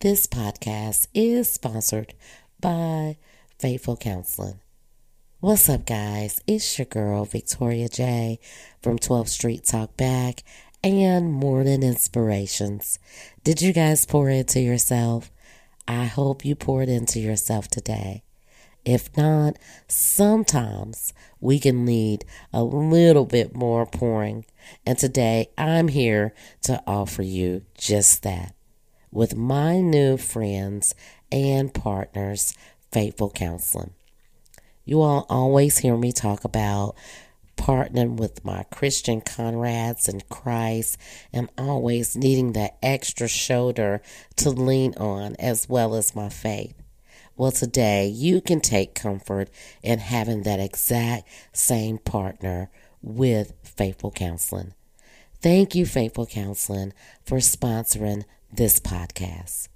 This podcast is sponsored by Faithful Counseling. What's up, guys? It's your girl, Victoria J. from 12th Street Talk Back and Morning Inspirations. Did you guys pour into yourself? I hope you poured into yourself today. If not, sometimes we can need a little bit more pouring. And today I'm here to offer you just that with my new friends and partners, Faithful Counseling. You all always hear me talk about partnering with my Christian comrades in Christ and always needing that extra shoulder to lean on as well as my faith. Well, today you can take comfort in having that exact same partner with Faithful Counseling. Thank you, Faithful Counseling, for sponsoring this podcast.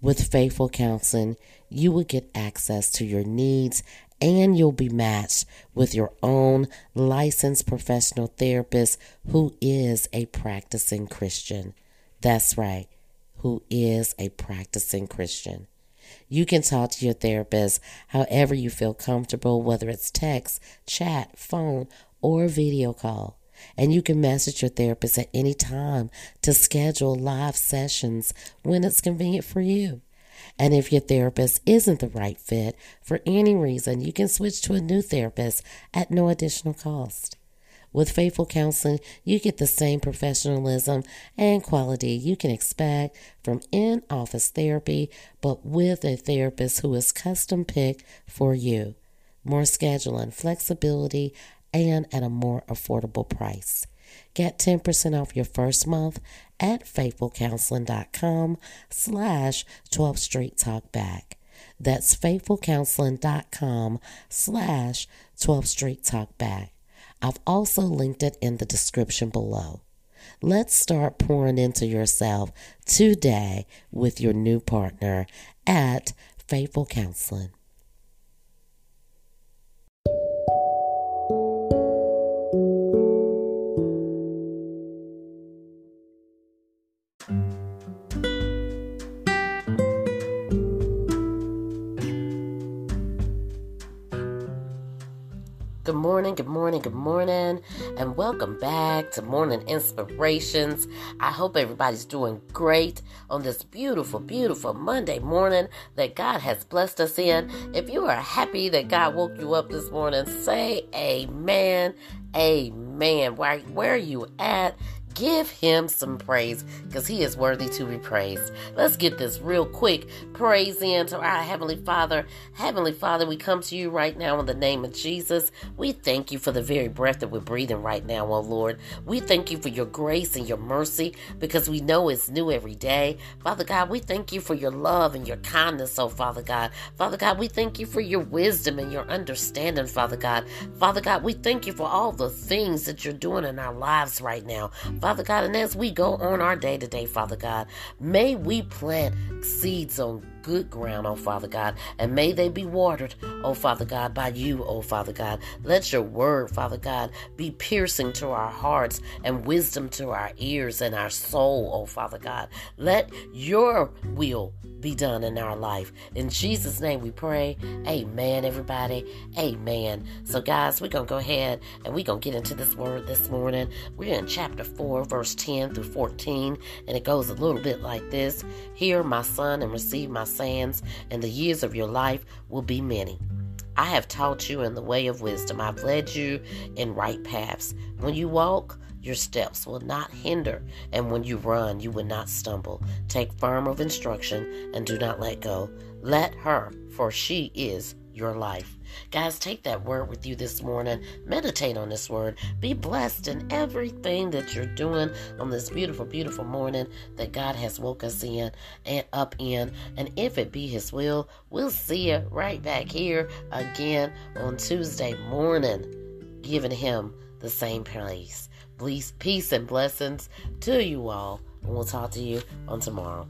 With Faithful Counseling, you will get access to your needs and you'll be matched with your own licensed professional therapist who is a practicing Christian. That's right, who is a practicing Christian. You can talk to your therapist however you feel comfortable, whether it's text, chat, phone, or video call. And you can message your therapist at any time to schedule live sessions when it's convenient for you. And if your therapist isn't the right fit for any reason, you can switch to a new therapist at no additional cost. With Faithful Counseling, you get the same professionalism and quality you can expect from in office therapy, but with a therapist who is custom picked for you. More scheduling, flexibility, and at a more affordable price. Get 10% off your first month at faithfulcounseling.com slash 12th Street Talk Back. That's faithfulcounseling.com slash 12th Street Talk Back. I've also linked it in the description below. Let's start pouring into yourself today with your new partner at Faithful Counseling. Good morning, good morning, good morning, and welcome back to Morning Inspirations. I hope everybody's doing great on this beautiful, beautiful Monday morning that God has blessed us in. If you are happy that God woke you up this morning, say amen, amen. Where, where are you at? Give him some praise because he is worthy to be praised. Let's get this real quick praise in to our Heavenly Father. Heavenly Father, we come to you right now in the name of Jesus. We thank you for the very breath that we're breathing right now, oh Lord. We thank you for your grace and your mercy because we know it's new every day. Father God, we thank you for your love and your kindness, oh Father God. Father God, we thank you for your wisdom and your understanding, Father God. Father God, we thank you for all the things that you're doing in our lives right now. Father God. And as we go on our day to day, Father God, may we plant seeds on good ground, oh Father God, and may they be watered, oh Father God, by you, oh Father God. Let your word, Father God, be piercing to our hearts and wisdom to our ears and our soul, oh Father God. Let your will be done in our life. In Jesus' name we pray. Amen, everybody. Amen. So, guys, we're going to go ahead and we're going to get into this word this morning. We're in chapter 4, verse 10 through 14, and it goes a little bit like this Hear, my son, and receive my sayings, and the years of your life will be many. I have taught you in the way of wisdom. I've led you in right paths. When you walk, your steps will not hinder, and when you run, you will not stumble. Take firm of instruction and do not let go. Let her, for she is your life. Guys, take that word with you this morning. Meditate on this word. Be blessed in everything that you're doing on this beautiful, beautiful morning that God has woke us in and up in. And if it be His will, we'll see you right back here again on Tuesday morning, giving Him the same praise. Peace and blessings to you all. And we'll talk to you on tomorrow.